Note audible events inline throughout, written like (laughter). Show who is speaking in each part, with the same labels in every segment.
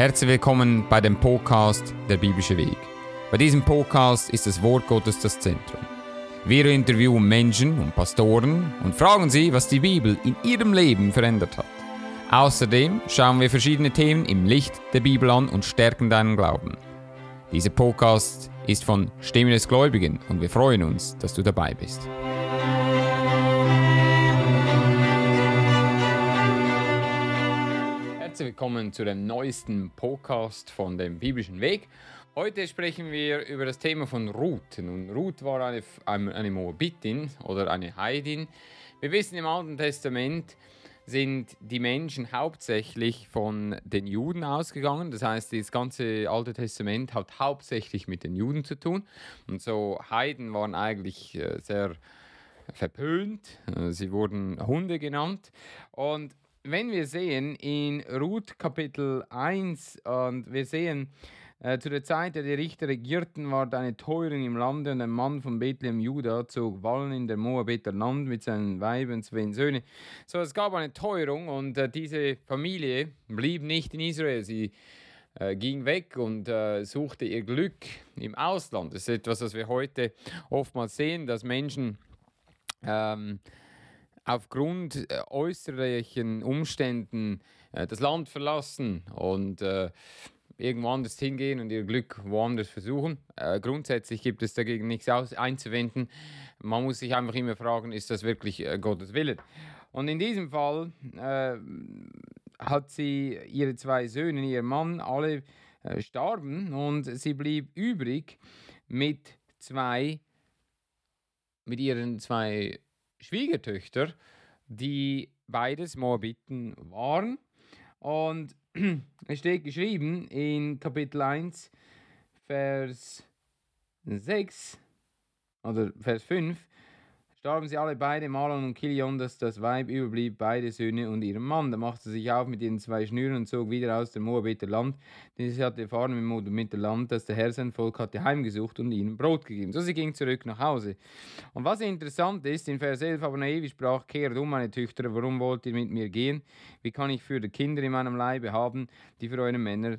Speaker 1: Herzlich willkommen bei dem Podcast Der biblische Weg. Bei diesem Podcast ist das Wort Gottes das Zentrum. Wir interviewen Menschen und Pastoren und fragen sie, was die Bibel in ihrem Leben verändert hat. Außerdem schauen wir verschiedene Themen im Licht der Bibel an und stärken deinen Glauben. Dieser Podcast ist von Stimme des Gläubigen und wir freuen uns, dass du dabei bist. Herzlich willkommen zu dem neuesten Podcast von dem biblischen Weg. Heute sprechen wir über das Thema von Ruth. Nun, Ruth war eine, eine Moabitin oder eine Heidin. Wir wissen im Alten Testament sind die Menschen hauptsächlich von den Juden ausgegangen. Das heißt, das ganze Alte Testament hat hauptsächlich mit den Juden zu tun. Und so Heiden waren eigentlich äh, sehr verpönt. Äh, sie wurden Hunde genannt. Und wenn wir sehen in Ruth Kapitel 1 und wir sehen, äh, zu der Zeit, der die Richter regierten, war eine Teurin im Lande und ein Mann von Bethlehem Juda zog Wallen in der Moabiter Land mit seinen Weibern, zwei Söhne. So, es gab eine Teuerung und äh, diese Familie blieb nicht in Israel. Sie äh, ging weg und äh, suchte ihr Glück im Ausland. Das ist etwas, was wir heute oftmals sehen, dass Menschen ähm, aufgrund äh, äußerlichen Umständen äh, das Land verlassen und äh, irgendwo anders hingehen und ihr Glück woanders versuchen. Grundsätzlich gibt es dagegen nichts einzuwenden. Man muss sich einfach immer fragen, ist das wirklich Gottes Wille? Und in diesem Fall hat sie ihre zwei Söhne, ihr Mann, alle starben und sie blieb übrig mit zwei, mit ihren zwei Schwiegertöchter, die beides Moabiten waren. Und (clears throat) es steht geschrieben in Kapitel 1, Vers 6 oder Vers 5, starben sie alle beide, Malon und Kilion, dass das Weib überblieb, beide Söhne und ihrem Mann. Da machte sie sich auf mit ihren zwei Schnüren und zog wieder aus dem Moabiter Land, denn sie hatte erfahren im Moabiter Land, dass der Herr sein Volk hatte heimgesucht und ihnen Brot gegeben. So sie ging zurück nach Hause. Und was interessant ist, in Vers 11, aber Naevi sprach, kehrt um, meine Töchter, warum wollt ihr mit mir gehen? Wie kann ich für die Kinder in meinem Leibe haben, die für eure Männer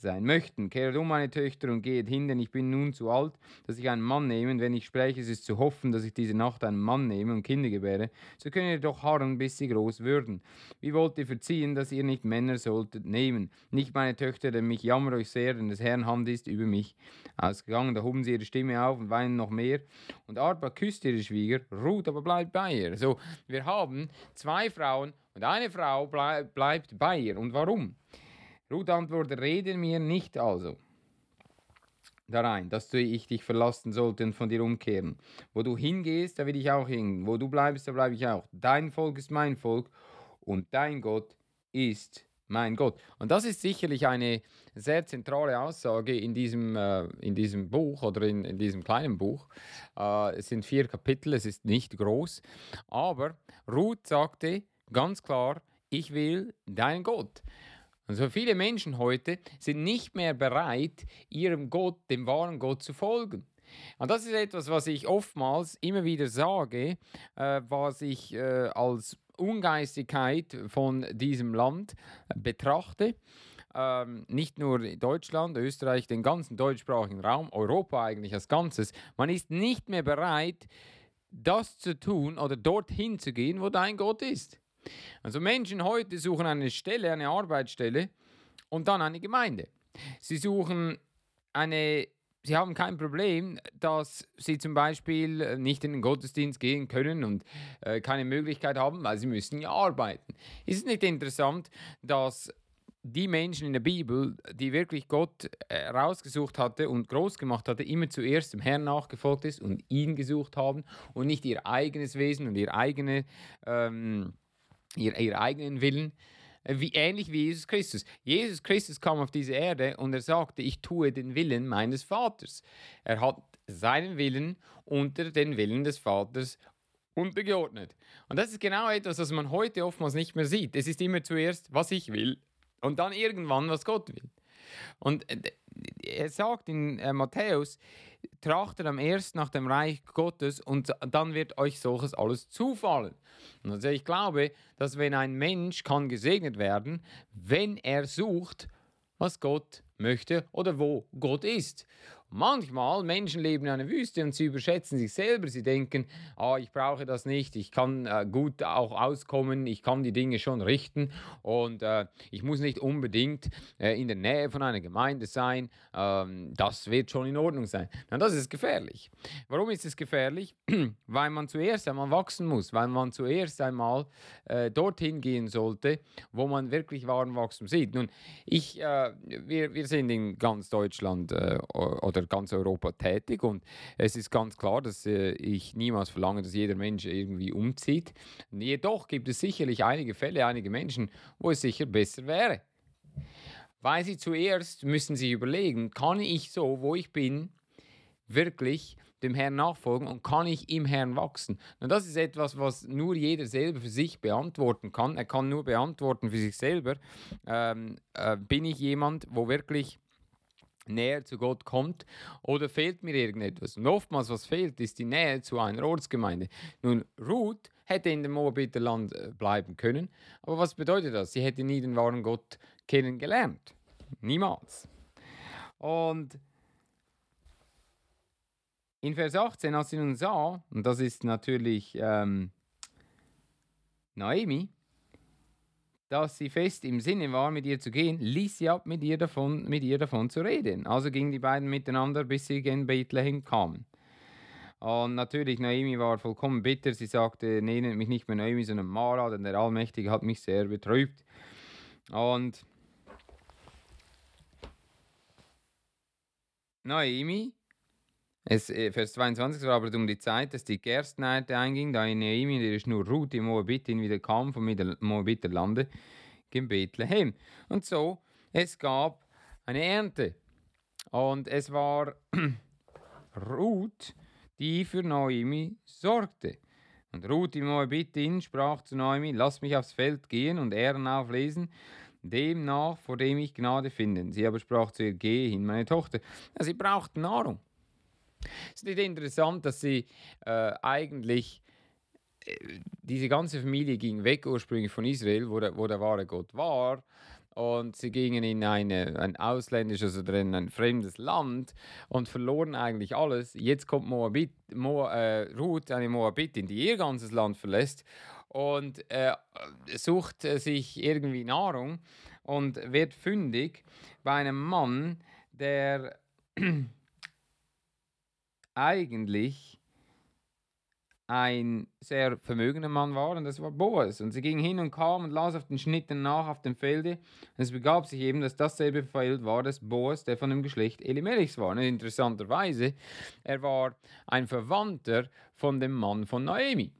Speaker 1: sein möchten. Kehret um, meine Töchter, und geht hin, denn ich bin nun zu alt, dass ich einen Mann nehme. Wenn ich spreche, es ist zu hoffen, dass ich diese Nacht einen Mann nehme und Kinder gebäre, so könnt ihr doch harren, bis sie groß würden. Wie wollt ihr verziehen, dass ihr nicht Männer solltet nehmen? Nicht meine Töchter, denn mich jammer euch sehr, denn des Herrn Hand ist über mich ausgegangen. Da hoben sie ihre Stimme auf und weinen noch mehr. Und Arba küsst ihre Schwieger, ruht aber bleibt bei ihr. So, wir haben zwei Frauen und eine Frau bleib, bleibt bei ihr. Und warum? Ruth antwortet, rede mir nicht also darein, dass du ich dich verlassen sollte und von dir umkehren. Wo du hingehst, da will ich auch hin. Wo du bleibst, da bleibe ich auch. Dein Volk ist mein Volk und dein Gott ist mein Gott. Und das ist sicherlich eine sehr zentrale Aussage in diesem, äh, in diesem Buch oder in, in diesem kleinen Buch. Äh, es sind vier Kapitel, es ist nicht groß. Aber Ruth sagte ganz klar, ich will deinen Gott. Und so viele Menschen heute sind nicht mehr bereit, ihrem Gott, dem wahren Gott zu folgen. Und das ist etwas, was ich oftmals immer wieder sage, äh, was ich äh, als Ungeistigkeit von diesem Land äh, betrachte. Ähm, nicht nur Deutschland, Österreich, den ganzen deutschsprachigen Raum, Europa eigentlich als Ganzes. Man ist nicht mehr bereit, das zu tun oder dorthin zu gehen, wo dein Gott ist. Also Menschen heute suchen eine Stelle, eine Arbeitsstelle und dann eine Gemeinde. Sie suchen eine, sie haben kein Problem, dass sie zum Beispiel nicht in den Gottesdienst gehen können und äh, keine Möglichkeit haben, weil sie müssen ja arbeiten. Ist es nicht interessant, dass die Menschen in der Bibel, die wirklich Gott äh, hatte und groß gemacht hatte, immer zuerst dem Herrn nachgefolgt ist und ihn gesucht haben und nicht ihr eigenes Wesen und ihr eigene ähm, ihr, ihr eigenen Willen, äh, wie ähnlich wie Jesus Christus. Jesus Christus kam auf diese Erde und er sagte, ich tue den Willen meines Vaters. Er hat seinen Willen unter den Willen des Vaters untergeordnet. Und das ist genau etwas, was man heute oftmals nicht mehr sieht. Es ist immer zuerst, was ich will und dann irgendwann, was Gott will. Und äh, er sagt in äh, Matthäus, trachtet am ersten nach dem Reich Gottes und dann wird euch solches alles zufallen. Also ich glaube, dass wenn ein Mensch kann gesegnet werden, wenn er sucht was Gott möchte oder wo Gott ist. Manchmal Menschen leben in einer Wüste und sie überschätzen sich selber. Sie denken, ah, ich brauche das nicht, ich kann äh, gut auch auskommen, ich kann die Dinge schon richten und äh, ich muss nicht unbedingt äh, in der Nähe von einer Gemeinde sein. Ähm, das wird schon in Ordnung sein. Na, das ist gefährlich. Warum ist es gefährlich? (clears throat) weil man zuerst einmal wachsen muss, weil man zuerst einmal äh, dorthin gehen sollte, wo man wirklich wahren Wachstum sieht. Nun, ich, äh, wir, wir sind in ganz Deutschland äh, oder oder ganz Europa tätig. Und es ist ganz klar, dass äh, ich niemals verlange, dass jeder Mensch irgendwie umzieht. Jedoch gibt es sicherlich einige Fälle, einige Menschen, wo es sicher besser wäre. Weil sie zuerst müssen sich überlegen, kann ich so, wo ich bin, wirklich dem Herrn nachfolgen und kann ich im Herrn wachsen? Und das ist etwas, was nur jeder selber für sich beantworten kann. Er kann nur beantworten für sich selber, ähm, äh, bin ich jemand, wo wirklich näher zu Gott kommt oder fehlt mir irgendetwas. Und oftmals, was fehlt, ist die Nähe zu einer Ortsgemeinde. Nun, Ruth hätte in dem Moabiterland äh, bleiben können, aber was bedeutet das? Sie hätte nie den wahren Gott kennengelernt. Niemals. Und in Vers 18, als sie nun sah, und das ist natürlich ähm, Naomi, dass sie fest im Sinne war, mit ihr zu gehen, ließ sie ab, mit ihr davon, mit ihr davon zu reden. Also gingen die beiden miteinander, bis sie in Bethlehem kamen. Und natürlich, Naomi war vollkommen bitter. Sie sagte, nee, nennt mich nicht mehr Naomi, sondern Mara, denn der Allmächtige hat mich sehr betrübt. Und Naomi es, Vers 22 war aber um die Zeit, dass die Gerstenernte einging, da in Neemi, der nur Ruth, die Moabitin, wieder kam vom Moabiterlande, in Bethlehem. Und so, es gab eine Ernte. Und es war (clears throat) Ruth, die für Naomi sorgte. Und Ruth, die Moabitin, sprach zu Naomi, lass mich aufs Feld gehen und Ehren auflesen, demnach, vor dem ich Gnade finden. Sie aber sprach zu ihr, gehe hin, meine Tochter. Ja, sie braucht Nahrung. Es ist nicht interessant, dass sie äh, eigentlich äh, diese ganze Familie ging weg ursprünglich von Israel, wo der, wo der wahre Gott war. Und sie gingen in eine, ein ausländisches oder in ein fremdes Land und verloren eigentlich alles. Jetzt kommt Moabit, Mo, äh, Ruth, eine Moabitin, die ihr ganzes Land verlässt und äh, sucht sich irgendwie Nahrung und wird fündig bei einem Mann, der eigentlich ein sehr vermögender Mann war und das war Boas. Und sie ging hin und kam und las auf den Schnitten nach auf dem Felde. Und es begab sich eben, dass dasselbe Feld war, das Boas, der von dem Geschlecht Elimelechs war. Und interessanterweise, er war ein Verwandter von dem Mann von Naomi.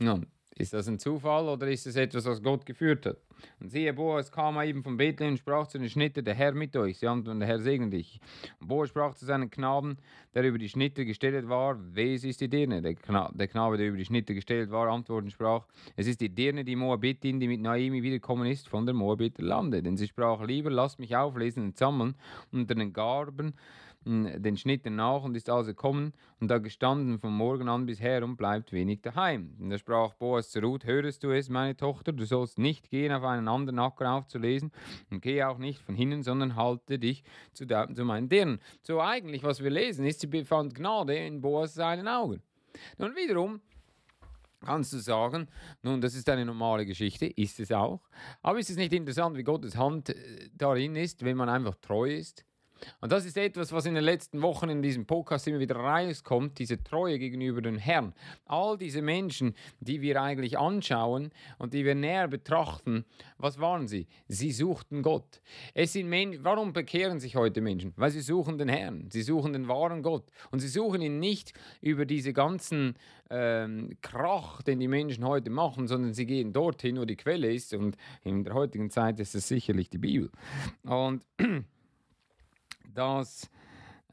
Speaker 1: Nun, ist das ein Zufall oder ist es etwas, was Gott geführt hat? Und siehe, Boas kam eben von Bethlehem und sprach zu den Schnitter, der Herr mit euch. Sie antworten, der Herr segne dich. Und Boas sprach zu seinem Knaben, der über die Schnitter gestellt war, wes ist die Dirne? Der, Kna der Knabe, der über die Schnitter gestellt war, antwortete und sprach, es ist die Dirne, die Moabitin, die mit Naimi wiederkommen ist von der Moabiter Lande. Denn sie sprach, lieber lasst mich auflesen und sammeln unter den Garben den Schnitten nach und ist also gekommen und da gestanden vom Morgen an bis her und bleibt wenig daheim. Und da sprach Boas zu Ruth, hörest du es, meine Tochter, du sollst nicht gehen, auf einen anderen Acker aufzulesen und gehe auch nicht von hinnen, sondern halte dich zu, der, zu meinen Dirnen. So eigentlich, was wir lesen, ist, sie befand Gnade in Boas seinen Augen. Nun wiederum, kannst du sagen, nun, das ist eine normale Geschichte, ist es auch. Aber ist es nicht interessant, wie Gottes Hand äh, darin ist, wenn man einfach treu ist? Und das ist etwas, was in den letzten Wochen in diesem Podcast immer wieder rauskommt, diese Treue gegenüber dem Herrn. All diese Menschen, die wir eigentlich anschauen und die wir näher betrachten, was waren sie? Sie suchten Gott. Es sind Menschen, warum bekehren sich heute Menschen? Weil sie suchen den Herrn, sie suchen den wahren Gott. Und sie suchen ihn nicht über diese ganzen ähm, Krach, den die Menschen heute machen, sondern sie gehen dorthin, wo die Quelle ist. Und in der heutigen Zeit ist es sicherlich die Bibel. Und (clears throat) dass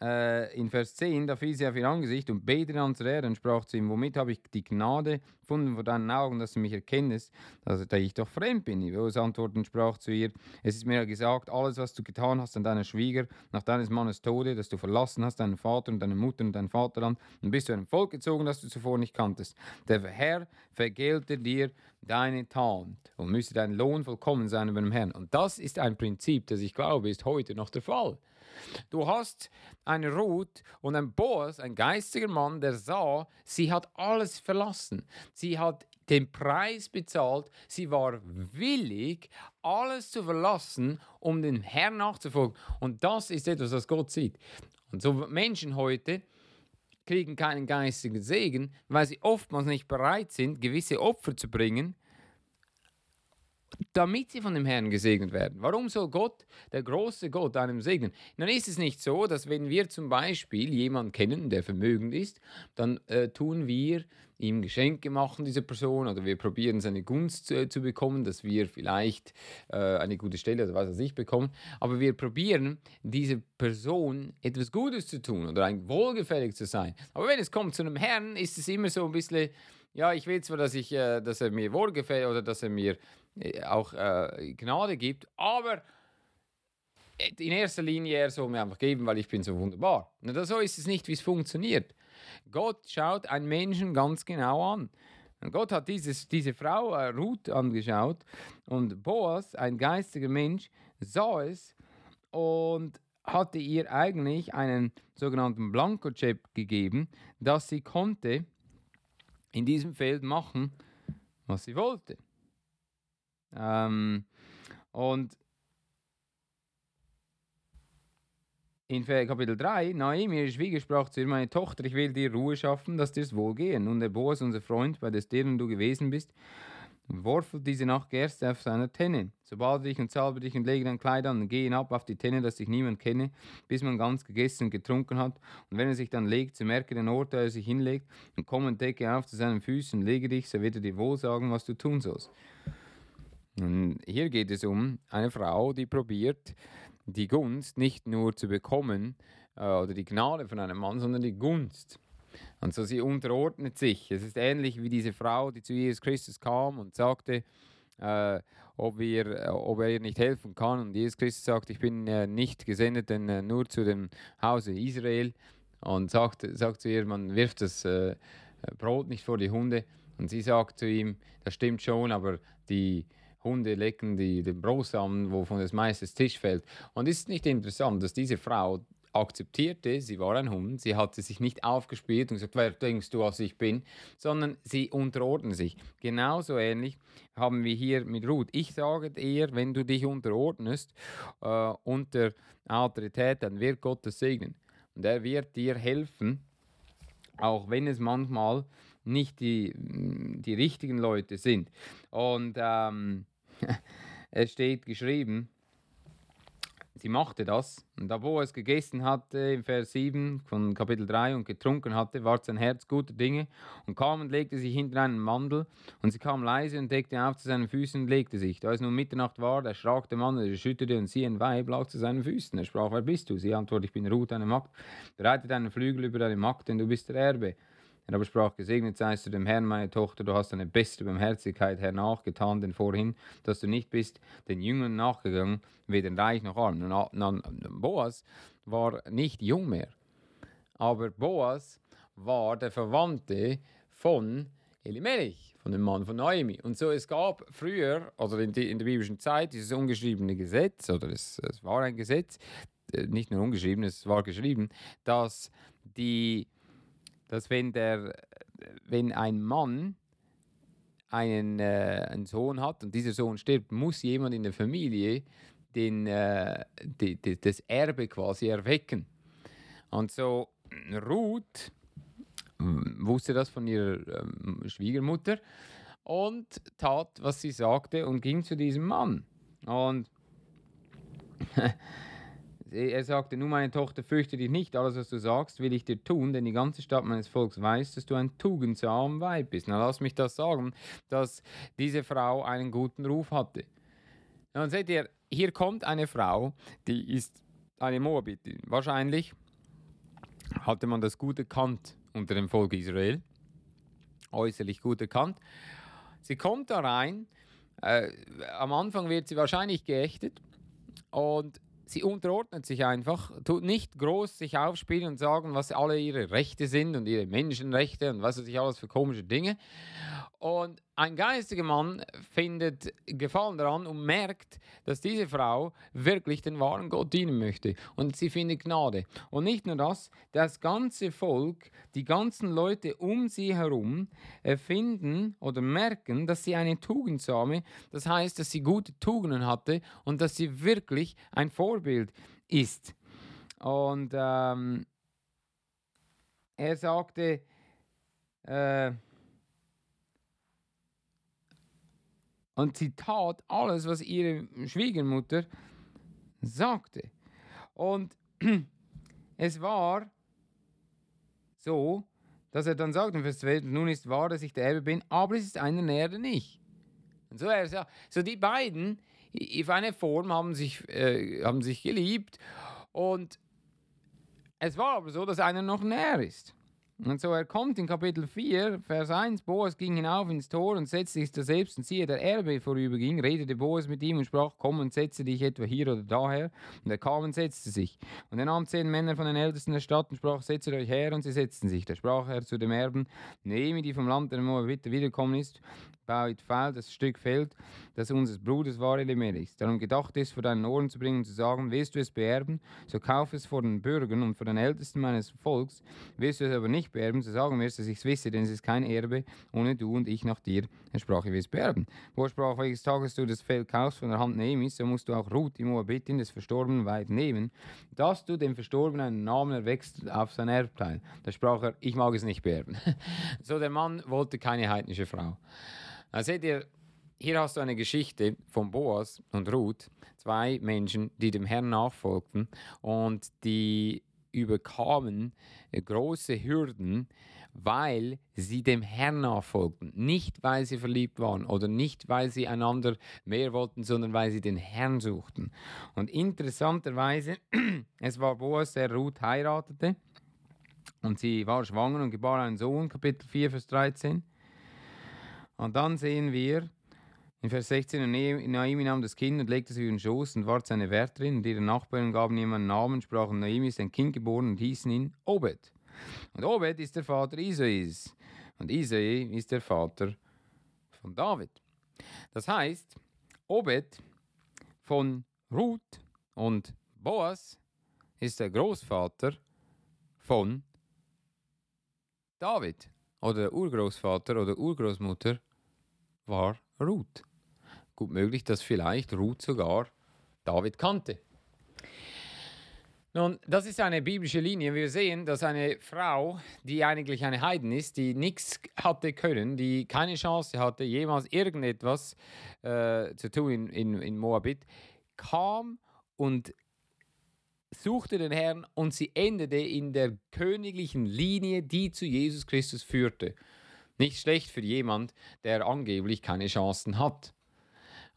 Speaker 1: äh, in Vers 10, da fiel sie auf ihr Angesicht und betete an Erde und sprach zu ihm, womit habe ich die Gnade gefunden vor deinen Augen, dass du mich erkennest, dass, ich doch fremd bin. Jesus antwortete und sprach zu ihr, es ist mir gesagt, alles, was du getan hast an deiner Schwieger, nach deines Mannes Tode, dass du verlassen hast, deinen Vater und deine Mutter und dein Vaterland, und bist du ein Volk gezogen, das du zuvor nicht kanntest. Der Herr vergelte dir deine Tat und müsste dein Lohn vollkommen sein über dem Herrn. Und das ist ein Prinzip, das ich glaube, ist heute noch der Fall. Du hast eine Ruth und ein Boas, ein geistiger Mann, der sah, sie hat alles verlassen. Sie hat den Preis bezahlt. Sie war willig, alles zu verlassen, um dem Herrn nachzufolgen. Und das ist etwas, was Gott sieht. Und so Menschen heute kriegen keinen geistigen Segen, weil sie oftmals nicht bereit sind, gewisse Opfer zu bringen, damit sie von dem Herrn gesegnet werden. Warum soll Gott, der große Gott, einem segnen? Dann ist es nicht so, dass wenn wir zum Beispiel jemanden kennen, der vermögend ist, dann äh, tun wir ihm Geschenke machen, dieser Person, oder wir probieren seine Gunst zu, zu bekommen, dass wir vielleicht äh, eine gute Stelle oder was weiß ich bekommen. Aber wir probieren, dieser Person etwas Gutes zu tun oder ein wohlgefällig zu sein. Aber wenn es kommt zu einem Herrn, ist es immer so ein bisschen, ja, ich will zwar, dass, ich, äh, dass er mir wohlgefällt oder dass er mir äh, auch äh, Gnade gibt, aber in erster Linie er soll mir einfach geben, weil ich bin so wunderbar. Na, so ist es nicht, wie es funktioniert. Gott schaut einen Menschen ganz genau an. Und Gott hat dieses, diese Frau äh, Ruth angeschaut und Boas, ein geistiger Mensch, sah es und hatte ihr eigentlich einen sogenannten Blankocheck gegeben, dass sie konnte in diesem Feld machen, was sie wollte. Ähm, und in Kapitel 3, Naomi, ihre Schwieger, sprach zu ihr, meine Tochter, ich will dir Ruhe schaffen, dass dir's wohlgehen. Und der Boas, unser Freund, bei des deren du gewesen bist, worfelt diese Nacht Gerste auf seiner Tenne. Sobald dich und salbe dich und lege dein Kleid an und geh hinab auf die Tenne, dass dich niemand kenne, bis man ganz gegessen und getrunken hat. Und wenn er sich dann legt, so merke den Ort, da er sich hinlegt, und komm und decke auf zu seinen Füßen und lege dich, so wird er dir wohl sagen, was du tun sollst. Und hier geht es um eine Frau, die probiert, die Gunst nicht nur zu bekommen äh, oder die Gnade von einem Mann, sondern die Gunst. Und so sie unterordnet sich. Es ist ähnlich wie diese Frau, die zu Jesus Christus kam und sagte, äh, ob, wir, äh, ob er ihr nicht helfen kann. Und Jesus Christus sagt, ich bin äh, nicht gesendet, denn äh, nur zu dem Hause Israel. Und sagt, sagt zu ihr, man wirft das äh, Brot nicht vor die Hunde. Und sie sagt zu ihm, das stimmt schon, aber die Hunde lecken die, den Brosamen, wovon das meiste Tisch fällt. Und ist nicht interessant, dass diese Frau akzeptierte, sie war ein Hund, sie hatte sich nicht aufgespielt und gesagt, wer denkst du, was ich bin, sondern sie unterordnen sich. Genauso ähnlich haben wir hier mit Ruth. Ich sage dir, wenn du dich unterordnest äh, unter Autorität, dann wird Gott das segnen. Und er wird dir helfen, auch wenn es manchmal nicht die, die richtigen Leute sind. Und ähm, (laughs) es steht geschrieben, sie machte das. Und da wo es gegessen hatte, im Vers 7 von Kapitel 3 und getrunken hatte, war sein Herz guter Dinge und kam und legte sich hinter einen Mandel. Und sie kam leise und deckte auf zu seinen Füßen und legte sich. Da es nun Mitternacht war, erschrak der Mann, er erschütterte und sie, ein Weib, lag zu seinen Füßen. Er sprach, wer bist du? Sie antwortete, ich bin Ruth, deine Magd. Bereite deinen Flügel über deine Magd, denn du bist der Erbe. Er aber sprach, gesegnet seist du dem Herrn, meine Tochter, du hast deine beste Barmherzigkeit hernachgetan, denn vorhin, dass du nicht bist den Jüngern nachgegangen, weder reich noch arm. Nun, Boas war nicht jung mehr, aber Boas war der Verwandte von Elimelech, von dem Mann von Naomi. Und so, es gab früher, also in, die, in der biblischen Zeit, dieses ungeschriebene Gesetz, oder es, es war ein Gesetz, äh, nicht nur ungeschrieben, es war geschrieben, dass die dass wenn, der, wenn ein Mann einen, äh, einen Sohn hat und dieser Sohn stirbt, muss jemand in der Familie den, äh, die, die, das Erbe quasi erwecken. Und so Ruth wusste das von ihrer ähm, Schwiegermutter und tat, was sie sagte und ging zu diesem Mann. Und er sagte, nun meine Tochter, fürchte dich nicht, alles was du sagst, will ich dir tun, denn die ganze Stadt meines Volks weiß, dass du ein tugendsamer Weib bist. Na, lass mich das sagen, dass diese Frau einen guten Ruf hatte. Und seht ihr, hier kommt eine Frau, die ist eine Moabitin, wahrscheinlich hatte man das gut erkannt unter dem Volk Israel, äußerlich gut erkannt. Sie kommt da rein, äh, am Anfang wird sie wahrscheinlich geächtet und sie unterordnet sich einfach, tut nicht groß sich aufspielen und sagen, was alle ihre Rechte sind und ihre Menschenrechte und was weiß ich alles für komische Dinge. Und ein geistiger Mann findet Gefallen daran und merkt, dass diese Frau wirklich den wahren Gott dienen möchte. Und sie findet Gnade. Und nicht nur das, das ganze Volk, die ganzen Leute um sie herum finden oder merken, dass sie eine Tugendsame, das heißt, dass sie gute Tugenden hatte und dass sie wirklich ein Vorbild ist. Und ähm, er sagte, äh, Und sie tat alles, was ihre Schwiegermutter sagte. Und (clears throat) es war so, dass er dann sagt in Vers 12, nun ist wahr, dass ich der Erbe bin, aber es ist einer näher nicht. Und so, er sagt, so die beiden auf eine Form haben sich, äh, haben sich geliebt und es war aber so, dass einer noch näher ist. Und so er kommt in Kapitel 4, Vers 1, Boas ging hinauf ins Tor und setzte sich daselbst und siehe, der Erbe vorüberging, redete Boas mit ihm und sprach, komm und setze dich etwa hier oder daher. Und er kam und setzte sich. Und er nahm zehn Männer von den Ältesten der Stadt und sprach, setzt euch her, und sie setzten sich. Da sprach er zu dem Erben, Nehme, die vom Land der Moabiter wiederkommen ist, baut Pfeil das Stück Feld, das unseres Bruders war Elimelechs. Darum gedacht ist, vor deinen Ohren zu bringen und zu sagen, willst du es beerben, so kauf es vor den Bürgern und vor den Ältesten meines Volks. Willst du es aber nicht beerben, so sagen wirst, dass ich es wisse, denn es ist kein Erbe, ohne du und ich nach dir. Er sprach, ich will es beerben. Wo sprach, welches Tages du das Feld kaufst von der Hand Nemis, so musst du auch Ruth, die Moabitin, des Verstorbenen weit nehmen, dass du dem Verstorbenen einen Namen erwächst auf sein Erbteil. Da sprach er, ich mag es nicht beerben. (laughs) so der Mann wollte keine heidnische Frau. Da seht ihr, hier hast du eine Geschichte von Boas und Ruth, zwei Menschen, die dem Herrn nachfolgten und die überkamen große Hürden, weil sie dem Herrn nachfolgten. Nicht, weil sie verliebt waren oder nicht, weil sie einander mehr wollten, sondern weil sie den Herrn suchten. Und interessanterweise, (clears throat) es war Boas, der Ruth heiratete und sie war schwanger und gebar einen Sohn, Kapitel 4, Vers 13. Und dann sehen wir in Vers 16, Naomi nahm das Kind und legte es über den Schoß und ward seine Wärterin. Und ihre Nachbarin gaben ihm einen Namen, sprachen, Naomi ist ein Kind geboren und hießen ihn Obed. Und Obed ist der Vater Isais. Und Isai ist der Vater von David. Das heißt, Obed von Ruth und Boas ist der Großvater von David oder der Urgroßvater oder Urgroßmutter war Ruth. Gut möglich, dass vielleicht Ruth sogar David kannte. Nun, das ist eine biblische Linie. Wir sehen, dass eine Frau, die eigentlich eine Heiden ist, die nichts hatte können, die keine Chance hatte, jemals irgendetwas äh, zu tun in, in, in Moabit, kam und suchte den Herrn und sie endete in der königlichen Linie, die zu Jesus Christus führte. Nicht schlecht für jemand, der angeblich keine Chancen hat.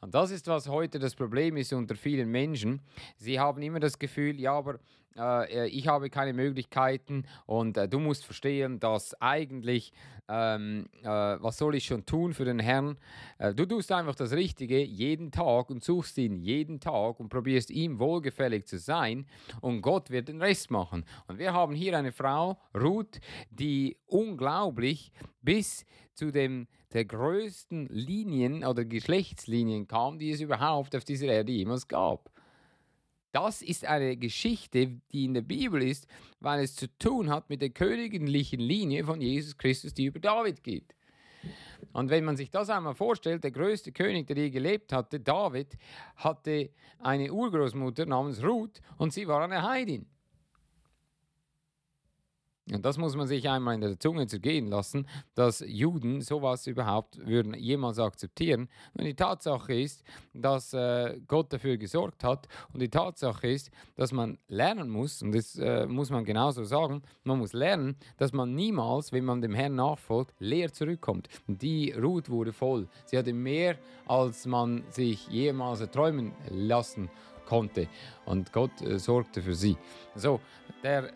Speaker 1: Und das ist, was heute das Problem ist unter vielen Menschen. Sie haben immer das Gefühl, ja, aber äh, ich habe keine Möglichkeiten und äh, du musst verstehen, dass eigentlich, ähm, äh, was soll ich schon tun für den Herrn? Äh, du tust einfach das Richtige jeden Tag und suchst ihn jeden Tag und probierst ihm wohlgefällig zu sein und Gott wird den Rest machen. Und wir haben hier eine Frau, Ruth, die unglaublich bis zu dem der größten Linien oder Geschlechtslinien kam, die es überhaupt auf dieser Erde jemals gab. Das ist eine Geschichte, die in der Bibel ist, weil es zu tun hat mit der königlichen Linie von Jesus Christus, die über David geht. Und wenn man sich das einmal vorstellt, der größte König, der je gelebt hatte, David, hatte eine Urgroßmutter namens Ruth und sie war eine Heidin. Und das muss man sich einmal in der Zunge zergehen lassen, dass Juden sowas überhaupt würden jemals akzeptieren. Und die Tatsache ist, dass äh, Gott dafür gesorgt hat. Und die Tatsache ist, dass man lernen muss, und das äh, muss man genauso sagen, man muss lernen, dass man niemals, wenn man dem Herrn nachfolgt, leer zurückkommt. Die Ruth wurde voll. Sie hatte mehr, als man sich jemals erträumen lassen konnte. Und Gott äh, sorgte für sie. So, der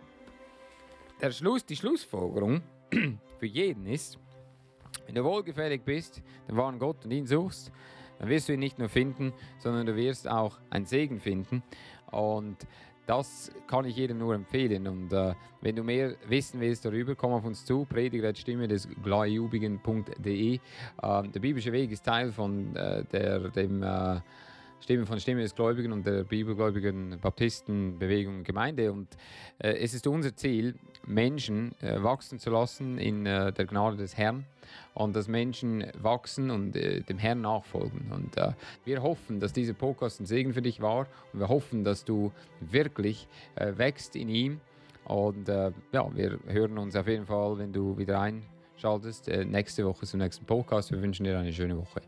Speaker 1: der Schluss, die Schlussfolgerung (clears throat) für jeden ist, wenn du wohlgefällig bist, den wahren Gott und ihn suchst, dann wirst du ihn nicht nur finden, sondern du wirst auch einen Segen finden. Und das kann ich jedem nur empfehlen. Und äh, wenn du mehr wissen willst darüber, komm auf uns zu. Prediger.stimme des gleiubigen.de. Äh, der biblische Weg ist Teil von äh, der, dem äh, Stimme von Stimme des Gläubigen und der bibelgläubigen Baptistenbewegung Gemeinde. Und äh, es ist unser Ziel, Menschen äh, wachsen zu lassen in äh, der Gnade des Herrn und dass Menschen wachsen und äh, dem Herrn nachfolgen. Und äh, wir hoffen, dass dieser Podcast ein Segen für dich war und wir hoffen, dass du wirklich äh, wächst in ihm. Und ja, wir hören uns auf jeden Fall, wenn du wieder einschaltest, nächste Woche zum nächsten Podcast. Wir wünschen dir eine schöne Woche.